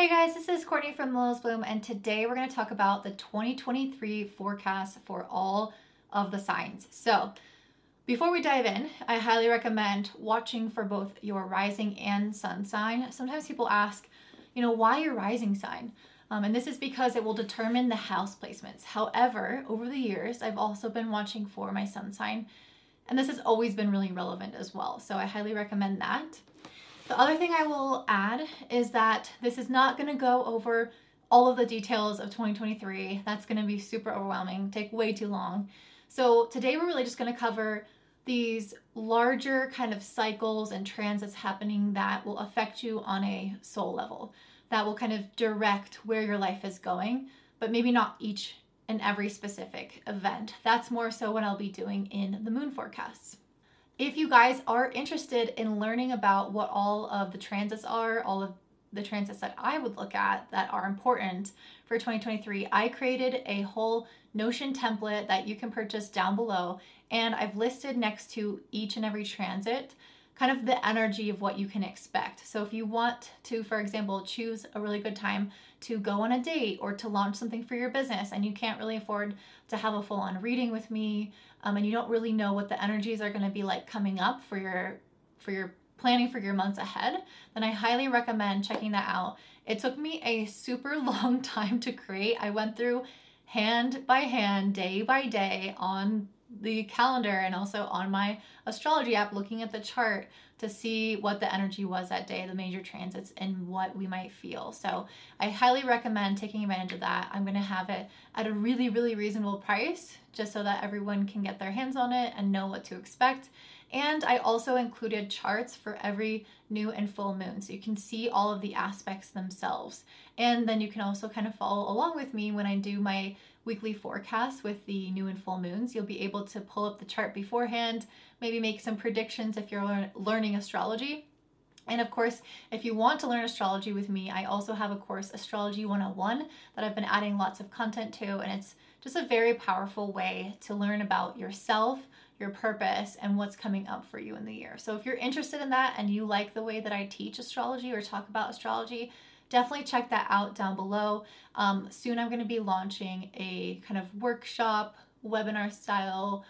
Hey guys, this is Courtney from Lil's Bloom, and today we're going to talk about the 2023 forecast for all of the signs. So, before we dive in, I highly recommend watching for both your rising and sun sign. Sometimes people ask, you know, why your rising sign? Um, and this is because it will determine the house placements. However, over the years, I've also been watching for my sun sign, and this has always been really relevant as well. So, I highly recommend that. The other thing I will add is that this is not going to go over all of the details of 2023. That's going to be super overwhelming, take way too long. So today we're really just going to cover these larger kind of cycles and transits happening that will affect you on a soul level, that will kind of direct where your life is going, but maybe not each and every specific event. That's more so what I'll be doing in the moon forecasts. If you guys are interested in learning about what all of the transits are, all of the transits that I would look at that are important for 2023, I created a whole Notion template that you can purchase down below. And I've listed next to each and every transit kind of the energy of what you can expect. So if you want to, for example, choose a really good time to go on a date or to launch something for your business and you can't really afford to have a full on reading with me um, and you don't really know what the energies are going to be like coming up for your for your planning for your months ahead, then I highly recommend checking that out. It took me a super long time to create. I went through hand by hand, day by day on the calendar and also on my astrology app looking at the chart to see what the energy was that day, the major transits, and what we might feel. So I highly recommend taking advantage of that. I'm to have it at a really, really reasonable price just so that everyone can get their hands on it and know what to expect. And I also included charts for every new and full moon so you can see all of the aspects themselves. And then you can also kind of follow along with me when I do my weekly forecast with the new and full moons. You'll be able to pull up the chart beforehand, maybe make some predictions if you're lear- learning astrology. And of course, if you want to learn astrology with me, I also have a course, Astrology 101, that I've been adding lots of content to. And it's just a very powerful way to learn about yourself, your purpose, and what's coming up for you in the year. So if you're interested in that and you like the way that I teach astrology or talk about astrology, definitely check that out down below. Um, soon I'm going to be launching a kind of workshop, webinar style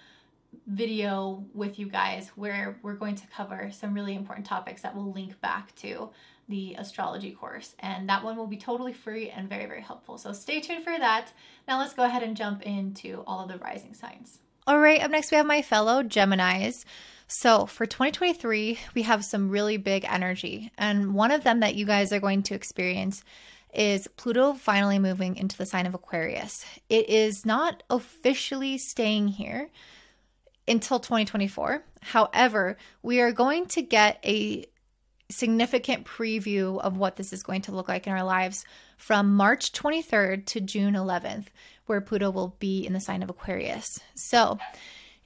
video with you guys where we're going to cover some really important topics that will link back to the astrology course. And that one will be totally free and very, very helpful. So stay tuned for that. Now let's go ahead and jump into all of the rising signs. All right, up next we have my fellow Geminis. So for 2023, we have some really big energy. And one of them that you guys are going to experience is Pluto finally moving into the sign of Aquarius. It is not officially staying here until 2024. However, we are going to get a significant preview of what this is going to look like in our lives from March 23rd to June 11th, where Pluto will be in the sign of Aquarius. So,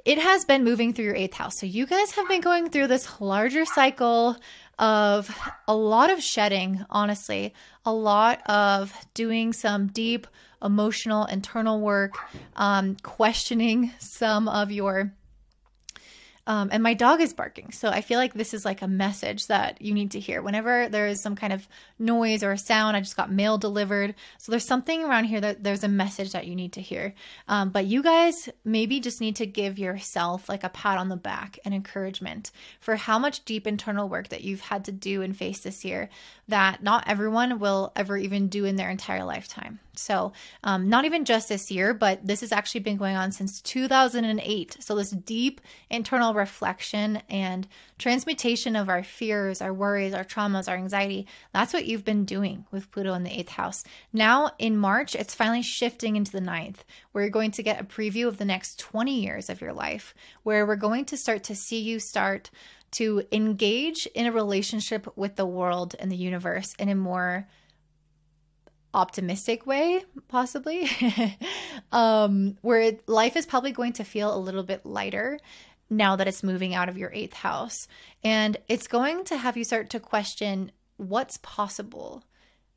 it has been moving through your eighth house. So you guys have been going through this larger cycle of a lot of shedding, honestly, a lot of doing some deep emotional internal work, um, questioning some of your um, and my dog is barking. So I feel like this is like a message that you need to hear. Whenever there is some kind of noise or a sound, I just got mail delivered. So there's something around here that there's a message that you need to hear. Um, but you guys maybe just need to give yourself like a pat on the back and encouragement for how much deep internal work that you've had to do and face this year that not everyone will ever even do in their entire lifetime. So, um, not even just this year, but this has actually been going on since 2008. So, this deep internal reflection and transmutation of our fears, our worries, our traumas, our anxiety that's what you've been doing with Pluto in the eighth house. Now, in March, it's finally shifting into the ninth, where you're going to get a preview of the next 20 years of your life, where we're going to start to see you start to engage in a relationship with the world and the universe in a more optimistic way, possibly, um, where life is probably going to feel a little bit lighter now that it's moving out of your eighth house. And it's going to have you start to question what's possible.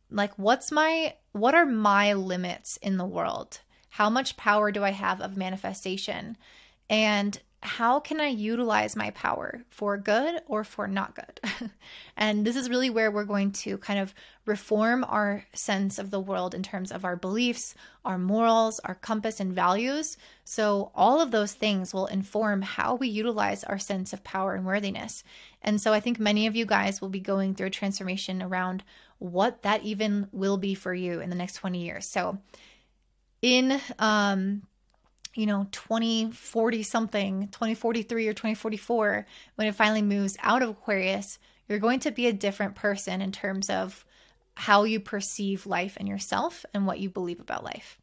Like, what's my, what are my limits in the world? How much power do I have of manifestation? And how can I utilize my power for good or for not good? and this is really where we're going to kind of reform our sense of the world in terms of our beliefs, our morals, our compass, and values. So, all of those things will inform how we utilize our sense of power and worthiness. And so, I think many of you guys will be going through a transformation around what that even will be for you in the next 20 years. So, in um, you know 2040 something 2043 or 2044 when it finally moves out of aquarius you're going to be a different person in terms of how you perceive life and yourself and what you believe about life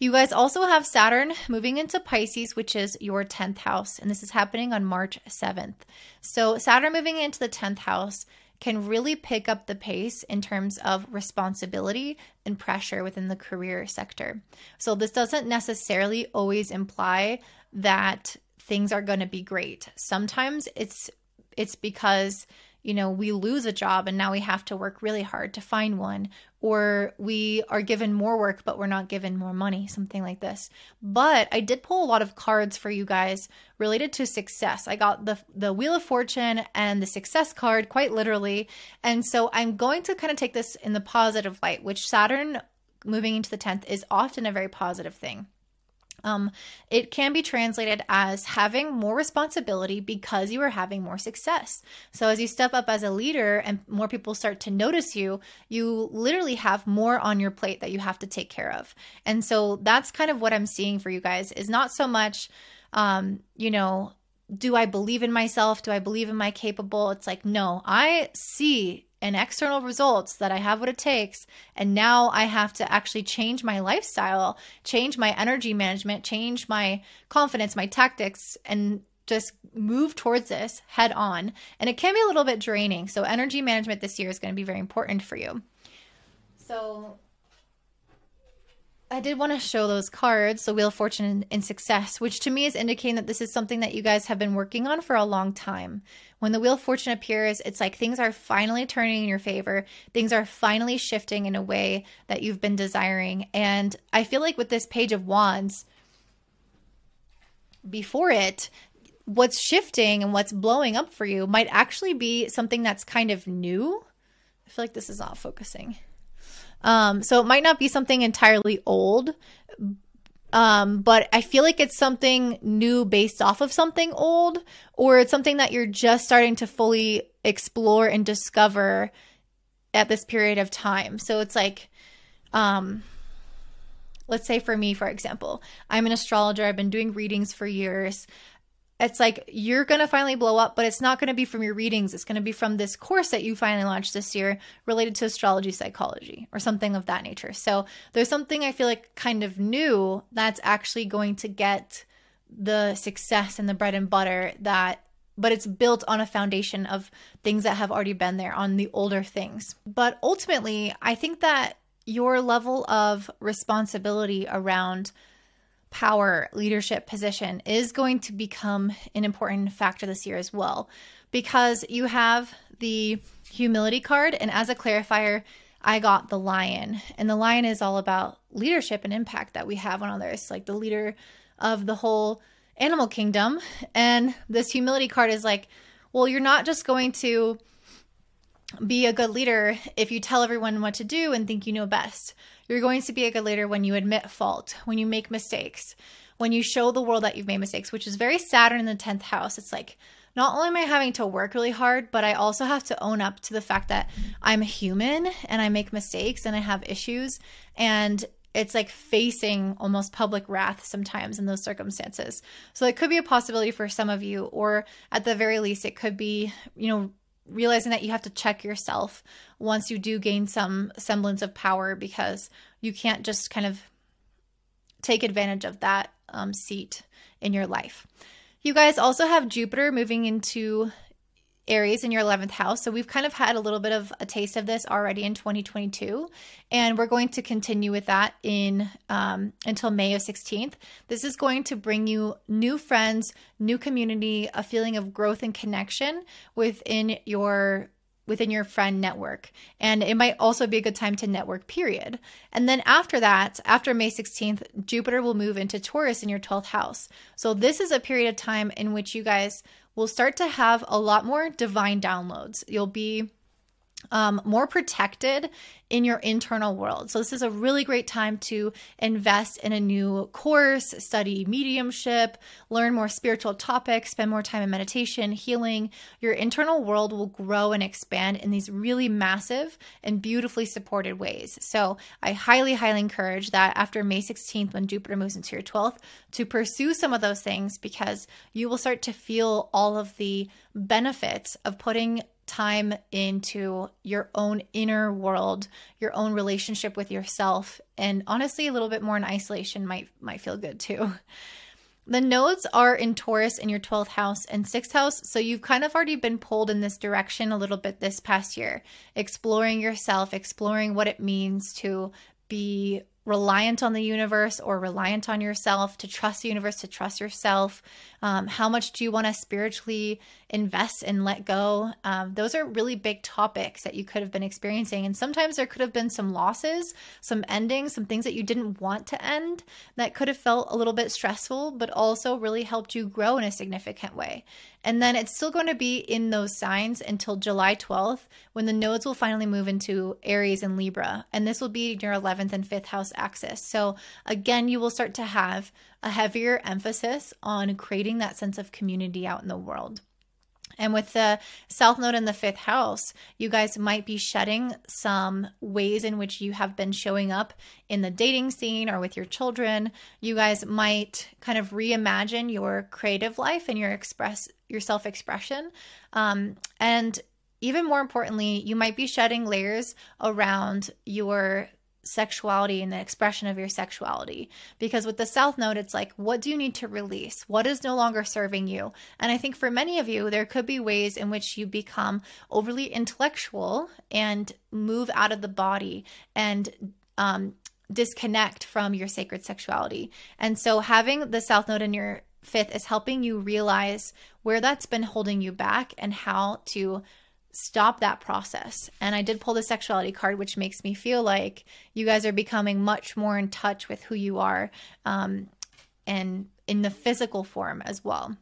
you guys also have Saturn moving into Pisces, which is your 10th house, and this is happening on March 7th. So, Saturn moving into the 10th house can really pick up the pace in terms of responsibility and pressure within the career sector. So, this doesn't necessarily always imply that things are going to be great. Sometimes it's it's because you know, we lose a job and now we have to work really hard to find one, or we are given more work but we're not given more money, something like this. But I did pull a lot of cards for you guys related to success. I got the the Wheel of Fortune and the success card quite literally. And so I'm going to kind of take this in the positive light, which Saturn moving into the 10th is often a very positive thing. Um, it can be translated as having more responsibility because you are having more success. So, as you step up as a leader and more people start to notice you, you literally have more on your plate that you have to take care of. And so, that's kind of what I'm seeing for you guys is not so much, um, you know, do I believe in myself? Do I believe in my capable? It's like, no, I see and external results that I have what it takes. And now I have to actually change my lifestyle, change my energy management, change my confidence, my tactics, and just move towards this head on. And it can be a little bit draining. So, energy management this year is going to be very important for you. So, I did want to show those cards, the Wheel of Fortune and, Success, which to me is indicating that this is something that you guys have been working on for a long time. When the Wheel of Fortune appears, it's like things are finally turning in your favor. Things are finally shifting in a way that you've been desiring. And I feel like with this Page of Wands, before it, what's shifting and what's blowing up for you might actually be something that's kind of new. I feel like this is not focusing. Um, so it might not be something entirely old, um, but I feel like it's something new based off of something old, or it's something that you're just starting to fully explore and discover at this period of time. So it's like, um, let's say for me, for example, I'm an astrologer. I've been doing readings for years it's like you're going to finally blow up, but it's not going to be from your readings. It's going to be from this course that you finally launched this year related to astrology psychology or something of that nature. So there's something I feel like kind of new that's actually going to get the success and the bread and butter that but it's built on a foundation of things that have already been there on the older things. But ultimately, I think that your level of responsibility around power leadership position is going to become an important factor this year as well. Because you have the humility card and as a clarifier I got the lion. And the lion is all about leadership and impact that we have on others like the leader of the whole animal kingdom. And this humility card is like well you're not just going to be a good leader if you tell everyone what to do and think you know best. You're going to be a good leader when you admit fault, when you make mistakes, when you show the world that you've made mistakes, which is very Saturn in the 10th house. It's like, not only am I having to work really hard, but I also have to own up to the fact that I'm human and I make mistakes and I have issues. And it's like facing almost public wrath sometimes in those circumstances. So it could be a possibility for some of you, or at the very least, it could be, you know, realizing that you have to check yourself once you do gain some semblance of power because you can't just kind of take advantage of that um, seat in your life. You guys also have Jupiter moving into Aries in your 11th house. So we've kind of had a little bit of a taste of this already in 2022, and we're going to continue with that in um, until May of 16th. This is going to bring you new friends, new community, a feeling of growth and connection within your within your friend network. And it might also be a good time to network, period. And then after that, after May 16th, Jupiter will move into Taurus in your 12th house. So this is a period of time in which you guys will start to have a lot more divine downloads. You'll be um, more protected in your internal world. So, this is a really great time to invest in a new course, study mediumship, learn more spiritual topics, spend more time in meditation, healing. Your internal world will grow and expand in these really massive and beautifully supported ways. So, I highly, highly encourage that after May 16th, when Jupiter moves into your 12th, to pursue some of those things because you will start to feel all of the benefits of putting time into your own inner world, your own relationship with yourself, and honestly a little bit more in isolation might might feel good too. The nodes are in Taurus in your 12th house and 6th house, so you've kind of already been pulled in this direction a little bit this past year, exploring yourself, exploring what it means to be reliant on the universe or reliant on yourself, to trust the universe, to trust yourself. Um, how much do you want to spiritually invest and let go? Um, those are really big topics that you could have been experiencing. And sometimes there could have been some losses, some endings, some things that you didn't want to end that could have felt a little bit stressful, but also really helped you grow in a significant way. And then it's still going to be in those signs until July 12th when the nodes will finally move into Aries and Libra. And this will be your 11th and 5th house axis. So again, you will start to have a heavier emphasis on creating that sense of community out in the world. And with the South Node in the fifth house, you guys might be shedding some ways in which you have been showing up in the dating scene or with your children. You guys might kind of reimagine your creative life and your express your self expression. Um, and even more importantly, you might be shedding layers around your sexuality and the expression of your sexuality. Because with the South Node, it's like, what do you need to release? What is no longer serving you? And I think for many of you, there could be ways in which you become overly intellectual and move out of the body and um, disconnect from your sacred sexuality. And so having the South Node in your fifth is helping you realize where that's been holding you back and how to stop that process. And I did pull the sexuality card, which makes me feel like you guys are becoming much more in touch with who you are um, and in the physical form as well.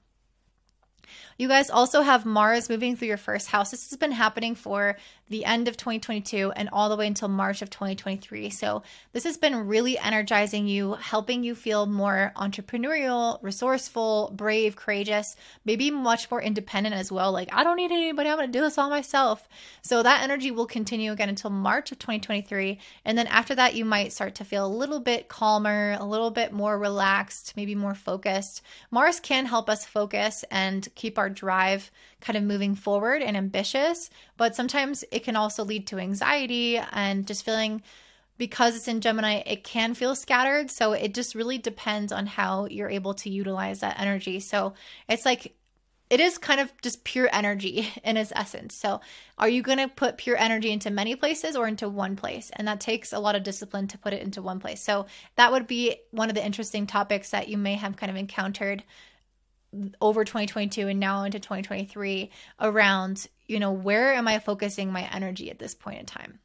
You guys also have Mars moving through your first house. This has been happening for the end of 2022 and all the way until March of 2023. So, this has been really energizing you, helping you feel more entrepreneurial, resourceful, brave, courageous, maybe much more independent as well. Like, I don't need anybody, I'm to do this all myself. So, that energy will continue again until March of 2023. And then after that, you might start to feel a little bit calmer, a little bit more relaxed, maybe more focused. Mars can help us focus and keep our drive kind of moving forward and ambitious, but sometimes it can also lead to anxiety and just feeling because it's in Gemini, it can feel scattered. So it just really depends on how you're able to utilize that energy. So it's like it is kind of just pure energy in its essence. So, are you going to put pure energy into many places or into one place? And that takes a lot of discipline to put it into one place. So, that would be one of the interesting topics that you may have kind of encountered over 2022 and now into 2023 around, you know, where am I focusing my energy at this point in time?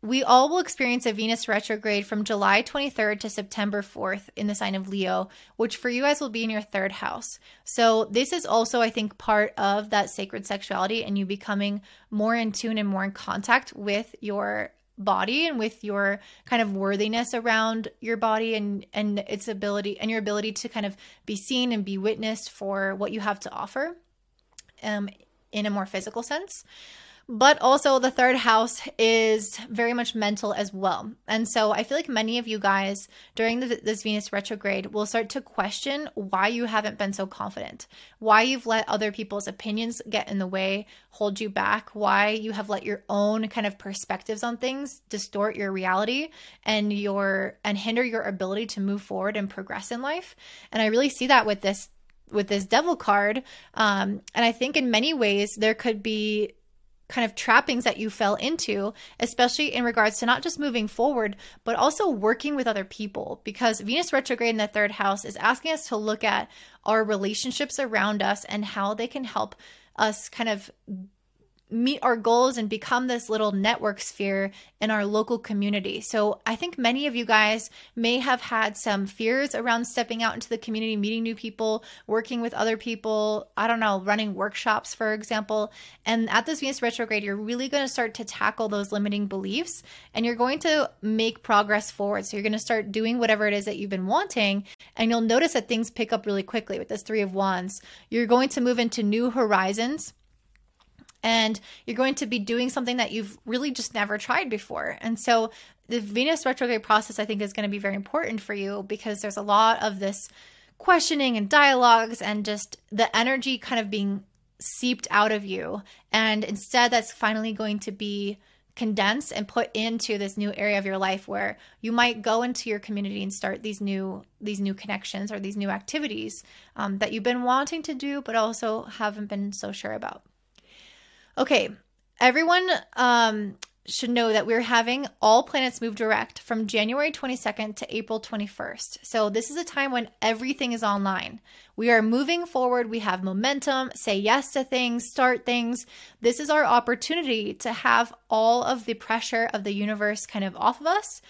We all will experience a Venus retrograde from July 23rd to September 4th in the sign of Leo, which for you guys will be in your third house. So, this is also, I think, part of that sacred sexuality and you becoming more in tune and more in contact with your body and with your kind of worthiness around your body and and its ability and your ability to kind of be seen and be witnessed for what you have to offer um in a more physical sense but also the third house is very much mental as well. And so I feel like many of you guys during the, this Venus retrograde will start to question why you haven't been so confident, why you've let other people's opinions get in the way, hold you back, why you have let your own kind of perspectives on things distort your reality and your and hinder your ability to move forward and progress in life. And I really see that with this with this devil card um, and i think in many ways there could be kind of trappings that you fell into, especially in regards to not just moving forward, but also working with other people. Because Venus retrograde in the third house is asking us to look at our relationships around us and how they can help us kind of meet our goals and become this little network sphere in our local community. So I think many of you guys may have had some fears around stepping out into the community, meeting new people, working with other people, I don't know, running workshops, for example. And at this Venus retrograde, you're really going to start to tackle those limiting beliefs and you're going to make progress forward. So you're going to start doing whatever it is that you've been wanting. And you'll notice that things pick up really quickly with this Three of Wands. You're going to move into new horizons and you're going to be doing something that you've really just never tried before. And so the Venus retrograde process, I think, is going to be very important for you because there's a lot of this questioning and dialogues and just the energy kind of being seeped out of you. And instead, that's finally going to be condensed and put into this new area of your life where you might go into your community and start these new these new connections or these new activities um, that you've been wanting to do but also haven't been so sure about Okay, everyone um, should know that we're having all planets move direct from January 22nd to April 21st. So, this is a time when everything is online. We are moving forward. We have momentum, say yes to things, start things. This is our opportunity to have all of the pressure of the universe kind of off of us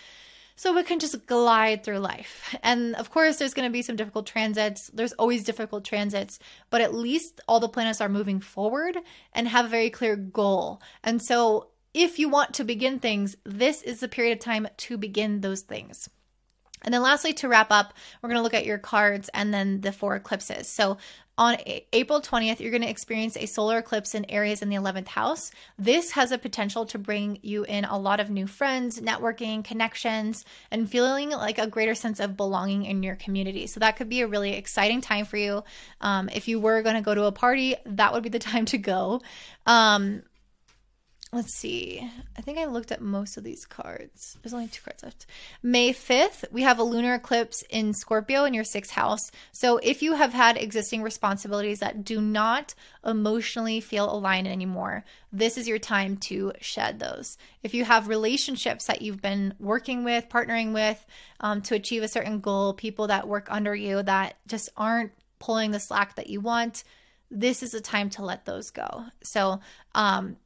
so we can just glide through life. And of course, there's going to be some difficult transits. There's always difficult transits, but at least all the planets are moving forward and have a very clear goal. And so, if you want to begin things, this is the period of time to begin those things. And then, lastly, to wrap up, we're going to look at your cards and then the four eclipses. So, on April 20th, you're going to experience a solar eclipse in Aries in the 11th house. This has a potential to bring you in a lot of new friends, networking, connections, and feeling like a greater sense of belonging in your community. So that could be a really exciting time for you. Um, if you were going to go to a party, that would be the time to go. Um, let's see. I think I looked at most of these cards. There's only two cards left. May 5th, we have a lunar eclipse in Scorpio in your sixth house. So if you have had existing responsibilities that do not emotionally feel aligned anymore, this is your time to shed those. If you have relationships that you've been working with, partnering with um, to achieve a certain goal, people that work under you that just aren't pulling the slack that you want, this is a time to let those go. So, um,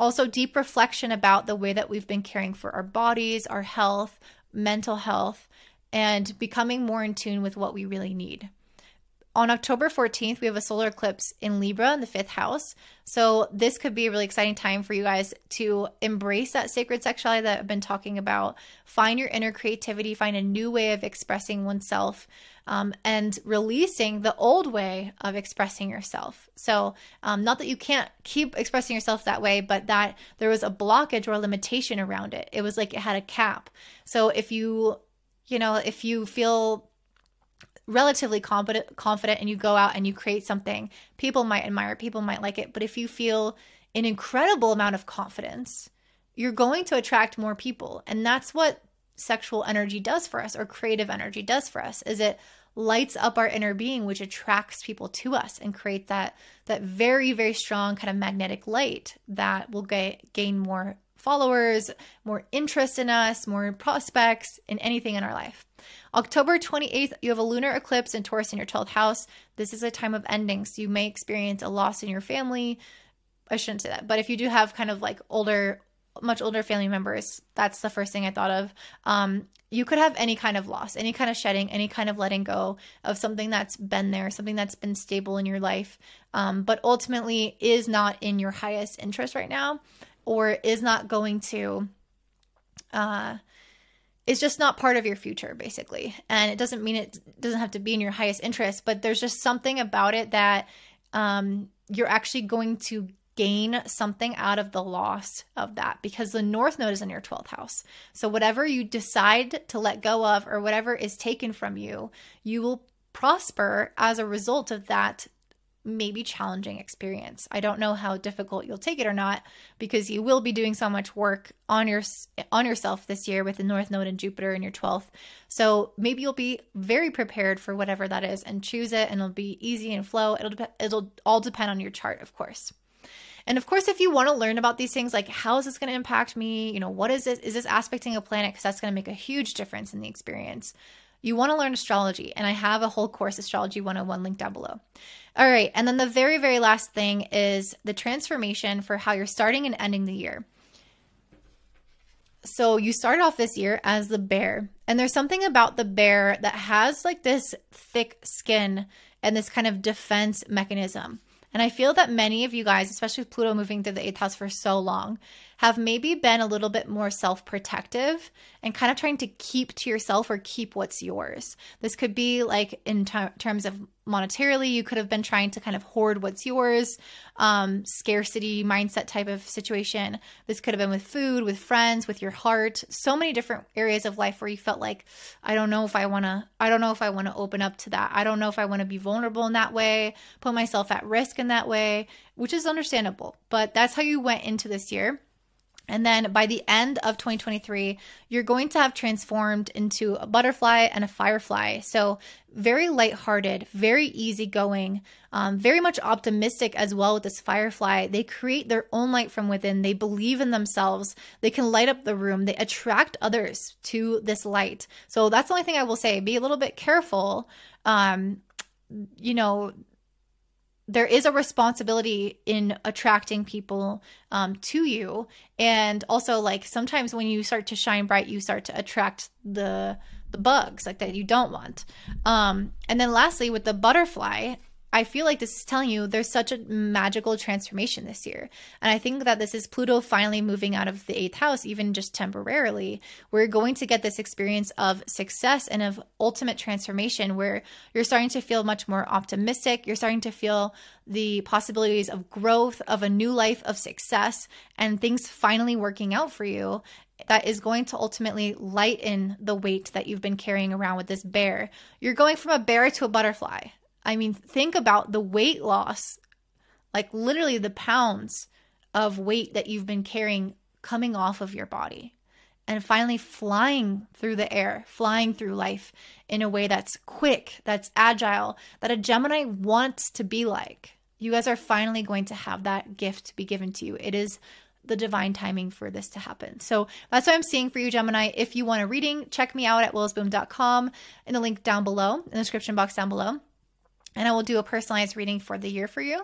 also, deep reflection about the way that we've been caring for our bodies, our health, mental health, and becoming more in tune with what we really need. On October 14th, we have a solar eclipse in Libra in the fifth house. So, this could be a really exciting time for you guys to embrace that sacred sexuality that I've been talking about. Find your inner creativity, find a new way of expressing oneself um, and releasing the old way of expressing yourself. So, um, not that you can't keep expressing yourself that way, but that there was a blockage or a limitation around it. It was like it had a cap. So, if you, you know, if you feel relatively confident confident and you go out and you create something people might admire it, people might like it but if you feel an incredible amount of confidence you're going to attract more people and that's what sexual energy does for us or creative energy does for us is it lights up our inner being which attracts people to us and create that that very very strong kind of magnetic light that will get, gain more followers more interest in us more prospects in anything in our life. October 28th you have a lunar eclipse in taurus in your 12th house. This is a time of endings you may experience a loss in your family. I shouldn't say that but if you do have kind of like older much older family members, that's the first thing I thought of. Um, you could have any kind of loss, any kind of shedding, any kind of letting go of something that's been there, something that's been stable in your life, um, but ultimately is not in your highest interest right now, or is not going to. Uh, is just not part of your future basically and it doesn't mean it doesn't have to be in your highest interest but there's just something about it that um, you're actually going to gain something out of the loss of that because the north node is in your 12th house. So whatever you decide to let go of or whatever is taken from you, you will prosper as a result of that maybe challenging experience. I don't know how difficult you'll take it or not because you will be doing so much work on your on yourself this year with the North Node and Jupiter in your 12th. So maybe you'll be very prepared for whatever that is and choose it and it'll be easy and flow. It'll it'll all depend on your chart, of course. And of course, if you want to learn about these things, like how is this going to impact me? You know, what is this? Is this aspecting a planet? Because that's going to make a huge difference in the experience. You want to learn astrology, and I have a whole course, Astrology 101, linked down below. All right, and then the very, very last thing is the transformation for how you're starting and ending the year. So you started off this year as the bear, and there's something about the bear that has like this thick skin and this kind of defense mechanism. And I feel that many of you guys, especially with Pluto moving through the eighth house for so long, have maybe been a little bit more self protective and kind of trying to keep to yourself or keep what's yours. This could be like in terms of monetarily, you could have been trying to kind of hoard what's yours, um, scarcity mindset type of situation. This could have been with food, with friends, with your heart, so many different areas of life where you felt like, I don't know if I want to, I don't know if I want to open up to that. I don't know if I want to be vulnerable in that way, put myself at risk in that way, which is understandable. But that's how you went into this year. And then by the end of 2023, you're going to have transformed into a butterfly and a firefly. So, very lighthearted, very easygoing, um, very much optimistic as well with this firefly. They create their own light from within. They believe in themselves. They can light up the room. They attract others to this light. So, that's the only thing I will say. Be a little bit careful. Um, you know, there is a responsibility in attracting people um, to you. And also like sometimes when you start to shine bright you start to attract the the bugs like that you don't want. Um, and then lastly with the butterfly I feel like this is telling you there's such a magical transformation this year. And I think that this is Pluto finally moving out of the eighth house, even just temporarily. We're going to get this experience of success and of ultimate transformation where you're starting to feel much more optimistic. You're starting to feel the possibilities of growth, of a new life of success, and things finally working out for you that is going to ultimately lighten the weight that you've been carrying around with this bear. You're going from a bear to a butterfly. I mean, think about the weight loss, like literally the pounds of weight that you've been carrying coming off of your body and finally flying through the air, flying through life in a way that's quick, that's agile, that a Gemini wants to be like. You guys are finally going to have that gift be given to you. It is the divine timing for this to happen. So that's what I'm seeing for you, Gemini. If you want a reading, check me out at willisboom.com in the link down below, in the description box down below and I will do a personalized reading for the year for you.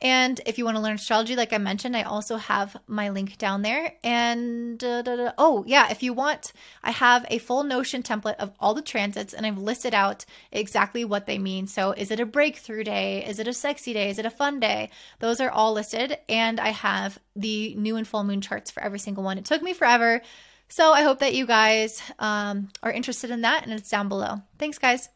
And if you want to learn astrology, like I mentioned, I also have my link down there. And uh, oh, yeah, if you want, I have a full Notion template of all the transits and I've listed out exactly what they mean. So, is it a breakthrough day? Is it a sexy day? Is it a fun day? Those are all listed. And I have the new and full moon charts for every single one. It took me forever. So, I hope that you guys um, are interested in that and it's down below. Thanks, guys.